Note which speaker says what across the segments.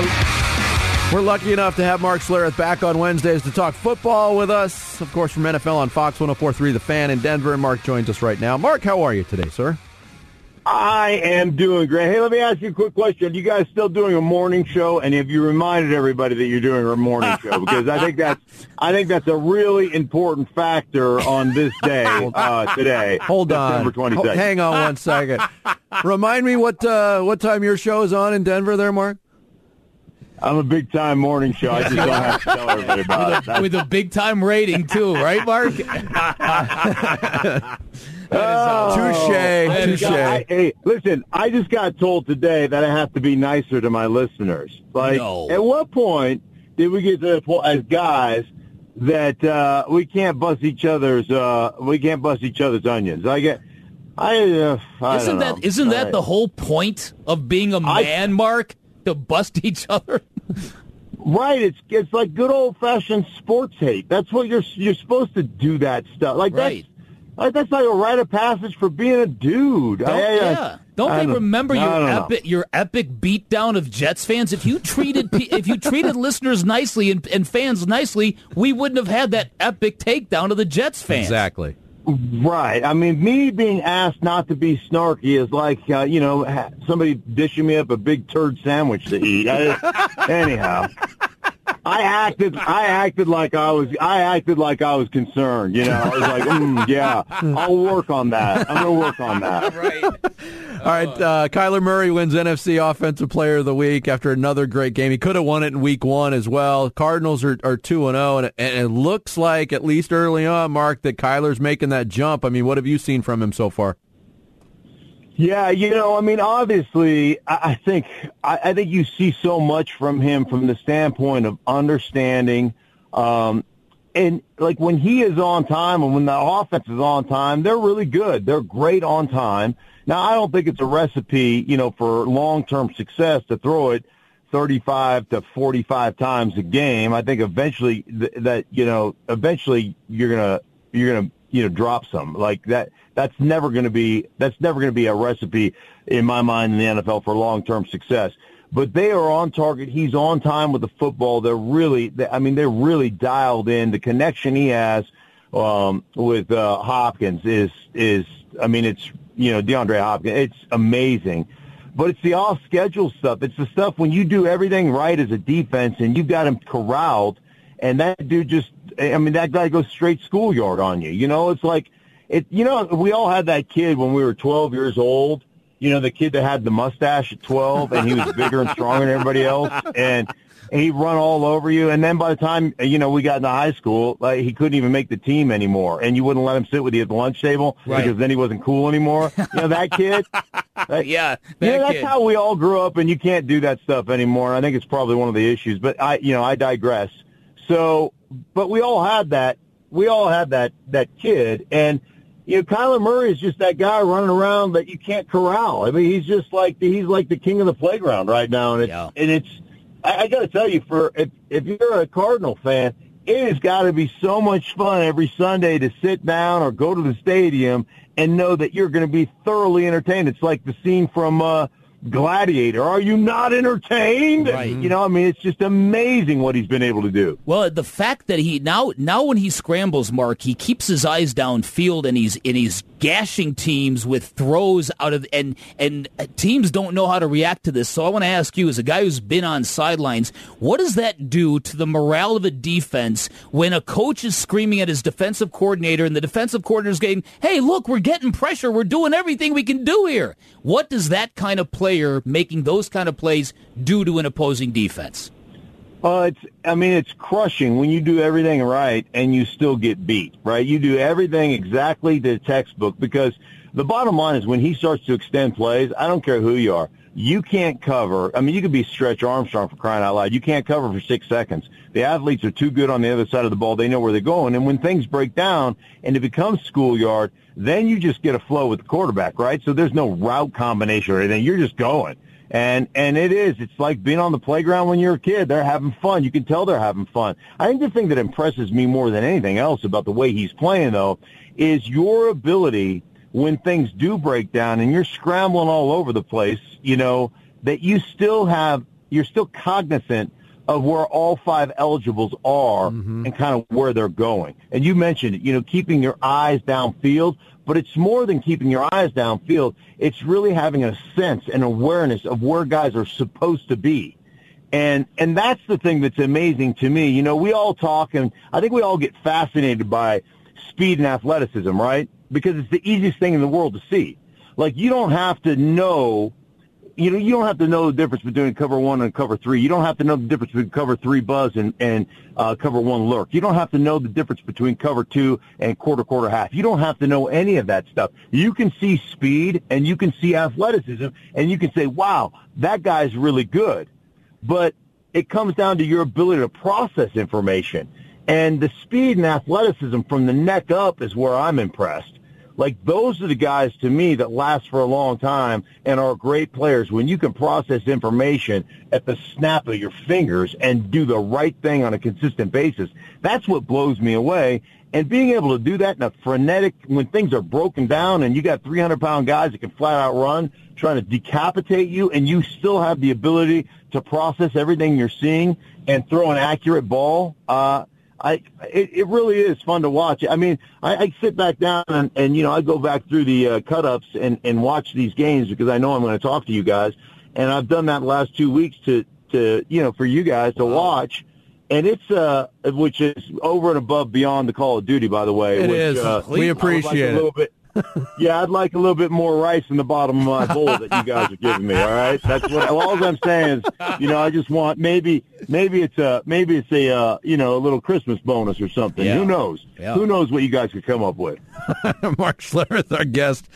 Speaker 1: We're, we're lucky enough to have Mark Schlereth back on Wednesdays to talk football with us. Of course, from NFL on Fox 104.3 The Fan in Denver. And Mark joins us right now. Mark, how are you today, sir?
Speaker 2: I am doing great. Hey, let me ask you a quick question. Are you guys still doing a morning show? And have you reminded everybody that you're doing a morning show? Because I think that's I think that's a really important factor on this day uh, today.
Speaker 1: Hold on,
Speaker 2: September 22nd.
Speaker 1: hang on one second. Remind me what uh, what time your show is on in Denver, there, Mark.
Speaker 2: I'm a big time morning show. I just don't have to tell everybody about it.
Speaker 3: with a big time rating too, right, Mark?
Speaker 2: Oh,
Speaker 1: Touche, touche.
Speaker 2: Hey, listen, I just got told today that I have to be nicer to my listeners. Like,
Speaker 3: No.
Speaker 2: at what point did we get to the point as guys that uh, we can't bust each other's uh, we can't bust each other's onions? I get, I, uh, I
Speaker 3: Isn't that isn't that
Speaker 2: I-
Speaker 3: the whole point of being a man, Mark? To bust each other?
Speaker 2: Right, it's it's like good old fashioned sports hate. That's what you're you're supposed to do that stuff. Like
Speaker 3: Right.
Speaker 2: that's like that's like a rite of passage for being a dude.
Speaker 3: Don't,
Speaker 2: I- I-
Speaker 3: yeah. Don't
Speaker 2: I
Speaker 3: they remember
Speaker 2: I
Speaker 3: your
Speaker 2: don't know.
Speaker 3: epic your epic beatdown of Jets fans? If you treated if you treated listeners nicely and, and fans nicely, we wouldn't have had that epic takedown of the Jets fans.
Speaker 1: Exactly.
Speaker 2: Right. I mean, me being asked not to be snarky is like, uh, you know, somebody dishing me up a big turd sandwich to eat. I, anyhow, I acted, I acted like I was, I acted like I was concerned. You know, I was like, mm, yeah, I'll work on that. I'm gonna work on that.
Speaker 3: Right.
Speaker 1: All right, uh, Kyler Murray wins NFC Offensive Player of the Week after another great game. He could have won it in Week One as well. Cardinals are two and zero, and and it looks like at least early on, Mark, that Kyler's making that jump. I mean, what have you seen from him so far?
Speaker 2: Yeah, you know, I mean, obviously, I, I think I, I think you see so much from him from the standpoint of understanding, um, and like when he is on time and when the offense is on time, they're really good. They're great on time. Now, I don't think it's a recipe, you know, for long-term success to throw it 35 to 45 times a game. I think eventually th- that, you know, eventually you're going to, you're going to, you know, drop some like that. That's never going to be, that's never going to be a recipe in my mind in the NFL for long-term success. But they are on target. He's on time with the football. They're really, they, I mean, they're really dialed in. The connection he has, um, with, uh, Hopkins is, is, I mean, it's, you know, DeAndre Hopkins. It's amazing. But it's the off schedule stuff. It's the stuff when you do everything right as a defense and you've got him corralled and that dude just, I mean, that guy goes straight schoolyard on you. You know, it's like, it, you know, we all had that kid when we were 12 years old. You know, the kid that had the mustache at 12 and he was bigger and stronger than everybody else. And he'd run all over you. And then by the time, you know, we got into high school, like, he couldn't even make the team anymore. And you wouldn't let him sit with you at the lunch table
Speaker 3: Right.
Speaker 2: because then he wasn't cool anymore. You know, that kid. That-
Speaker 3: Yeah.
Speaker 2: yeah,
Speaker 3: that
Speaker 2: that's
Speaker 3: kid.
Speaker 2: how we all grew up, and you can't do that stuff anymore. I think it's probably one of the issues, but I, you know, I digress. So, but we all had that. We all had that that kid, and you know, Kyler Murray is just that guy running around that you can't corral. I mean, he's just like the, he's like the king of the playground right now, and it's
Speaker 3: Yeah.
Speaker 2: and it's. I, I got to tell you, for if if you're a Cardinal fan, it has got to be so much fun every Sunday to sit down or go to the stadium and know that you're going to be thoroughly entertained. It's like the scene from uh, Gladiator. Are you not entertained?
Speaker 3: Right.
Speaker 2: You know, I mean, it's just amazing what he's been able to do.
Speaker 3: Well, the fact that he now now when he scrambles, Mark, he keeps his eyes downfield and he's and he's gashing teams with throws out of and and uh, teams don't know how to react to this. So I want to ask you, as a guy who's been on sidelines, what does that do to the morale of a defense when a coach is screaming at his defensive coordinator and the defensive coordinator is saying, "Hey, look, we're getting pressure. We're doing everything we can do here." What does that kind of player making those kind of plays do to an opposing defense?
Speaker 2: Uh, it's, I mean, it's crushing when you do everything right and you still get beat, right? You do everything exactly the textbook because the bottom line is when he starts to extend plays, I don't care who you are, you can't cover. I mean, you could be Stretch Armstrong for crying out loud. You can't cover for six seconds. The athletes are too good on the other side of the ball. They know where they're going. And when things break down and it becomes schoolyard, then you just get a flow with the quarterback, right? So there's no route combination or anything. You're just going. And and it is. It's like being on the playground when you're a kid. They're having fun. You can tell they're having fun. I think the thing that impresses me more than anything else about the way he's playing though is your ability when things do break down and you're scrambling all over the place, you know, that you still have you're still cognizant of where all five eligibles are
Speaker 1: Mm-hmm.
Speaker 2: and kind of where they're going. And you mentioned it, you know, keeping your eyes downfield, but it's more than keeping your eyes downfield. It's really having a sense and awareness of where guys are supposed to be. And and that's the thing that's amazing to me. You know, we all talk and I think we all get fascinated by speed and athleticism, right? Because it's the easiest thing in the world to see. Like you don't have to know you know, you don't have to know the difference between cover one and cover three. You don't have to know the difference between cover three buzz and, and uh, cover one lurk. You don't have to know the difference between cover two and quarter, quarter, half. You don't have to know any of that stuff. You can see speed and you can see athleticism and you can say, wow, that guy's really good. But it comes down to your ability to process information. And the speed and athleticism from the neck up is where I'm impressed. Like those are the guys to me that last for a long time and are great players when you can process information at the snap of your fingers and do the right thing on a consistent basis. That's what blows me away. And being able to do that in a frenetic, when things are broken down and you got 300 pound guys that can flat out run trying to decapitate you and you still have the ability to process everything you're seeing and throw an accurate ball, uh, I it, it really is fun to watch. I mean, I, I sit back down and, and you know I go back through the uh, cut ups and and watch these games because I know I'm going to talk to you guys, and I've done that last two weeks to to you know for you guys to watch, and it's uh which is over and above beyond the Call of Duty by the way.
Speaker 1: It
Speaker 2: which,
Speaker 1: is.
Speaker 2: Uh,
Speaker 1: We
Speaker 2: would like
Speaker 1: appreciate
Speaker 2: a
Speaker 1: it.
Speaker 2: little bit. Yeah, I'd like a little bit more rice in the bottom of my bowl that you guys are giving me. All right, that's what. All I'm saying is, you know, I just want maybe maybe it's a maybe it's a uh, you know a little Christmas bonus or something.
Speaker 3: Yeah.
Speaker 2: Who knows?
Speaker 3: Yeah.
Speaker 2: Who knows what you guys could come up with?
Speaker 1: Mark Schlereth, our guest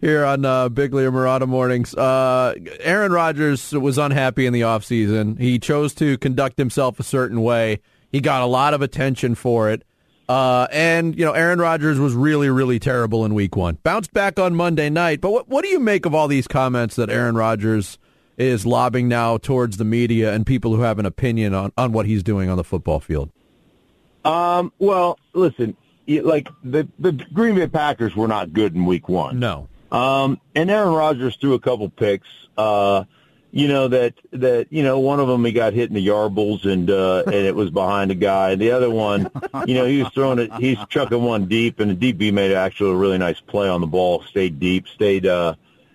Speaker 1: here on uh, Bigly and Murata Mornings. Uh, Aaron Rodgers was unhappy in the offseason. He chose to conduct himself a certain way. He got a lot of attention for it. Uh, and, you know, Aaron Rodgers was really, really terrible in week one. Bounced back on Monday night. But what, what do you make of all these comments that Aaron Rodgers is lobbing now towards the media and people who have an opinion on, on what he's doing on the football field?
Speaker 2: Um, well, listen, like the the Green Bay Packers were not good in Week One.
Speaker 1: No.
Speaker 2: Um, and Aaron Rodgers threw a couple picks. Uh, you know that that you know one of them he got hit in the yarbles and uh, and it was behind a guy. The other one, you know, he was throwing it. He's chucking one deep, and the DB made actually a really nice play on the ball. Stayed deep, stayed uh,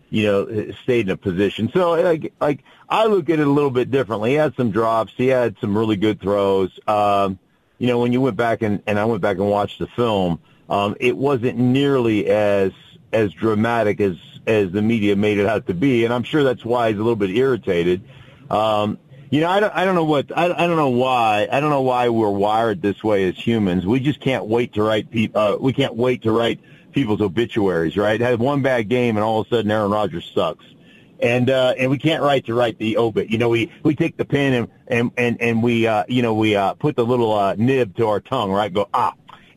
Speaker 2: you know, stayed in a position. So like like I look at it a little bit differently. He had some drops. He had some really good throws. Um, you know, when you went back and, and I went back and watched the film, um, it wasn't nearly as as dramatic as as the media made it out to be, and I'm sure that's why he's a little bit irritated. Um, you know, I don't, I don't know what, I, I don't know why, I don't know why we're wired this way as humans. We just can't wait to write people, uh, we can't wait to write people's obituaries, right? Had one bad game and all of a sudden Aaron Rodgers sucks. And, uh, and we can't write to write the obit. You know, we, we take the pen and, and, and, and we, uh, you know, we, uh, put the little, uh, nib to our tongue, right? Go, ah,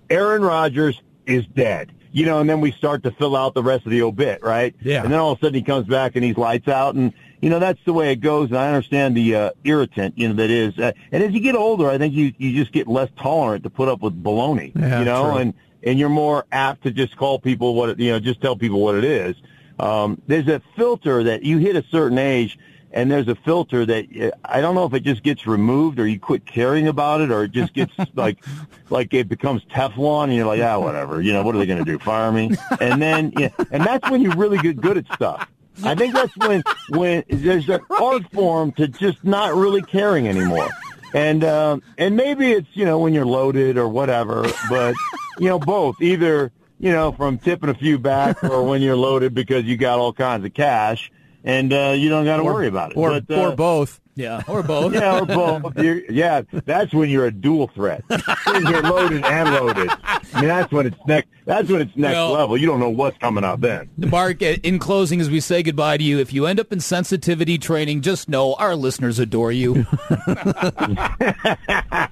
Speaker 2: Aaron Rodgers is dead. You know, and then we start to fill out the rest of the obit, right?
Speaker 1: Yeah.
Speaker 2: And then all of a sudden he comes back and he's lights out, and you know that's the way it goes. And I understand the uh, irritant, you know, that is. Uh, and as you get older, I think you you just get less tolerant to put up with baloney,
Speaker 1: Yeah,
Speaker 2: you know,
Speaker 1: true.
Speaker 2: and and you're more apt to just call people what it, you know, just tell people what it is. Um, there's a filter that you hit a certain age, and there's a filter that uh, I don't know if it just gets removed or you quit caring about it, or it just gets like like it becomes Teflon, and you're like, ah, whatever. You know, what are they going to do? Fire me? And then, yeah, and that's when you really get good at stuff. I think that's when when there's an art form to just not really caring anymore. And um, and maybe it's you know when you're loaded or whatever, but you know both either you know from tipping a few back or when you're loaded because you got all kinds of cash and uh, you don't got to worry about it.
Speaker 1: Or,
Speaker 2: but, uh,
Speaker 1: or both.
Speaker 3: Yeah, or both.
Speaker 2: yeah, or both. You're, yeah, that's when you're a dual threat. When you're loaded and loaded. I mean, that's when it's next. That's when it's next
Speaker 3: Well-
Speaker 2: level. You don't know what's coming out then.
Speaker 3: Mark, uh, in closing, as we say goodbye to you, if you end up in sensitivity training, just know our listeners adore you.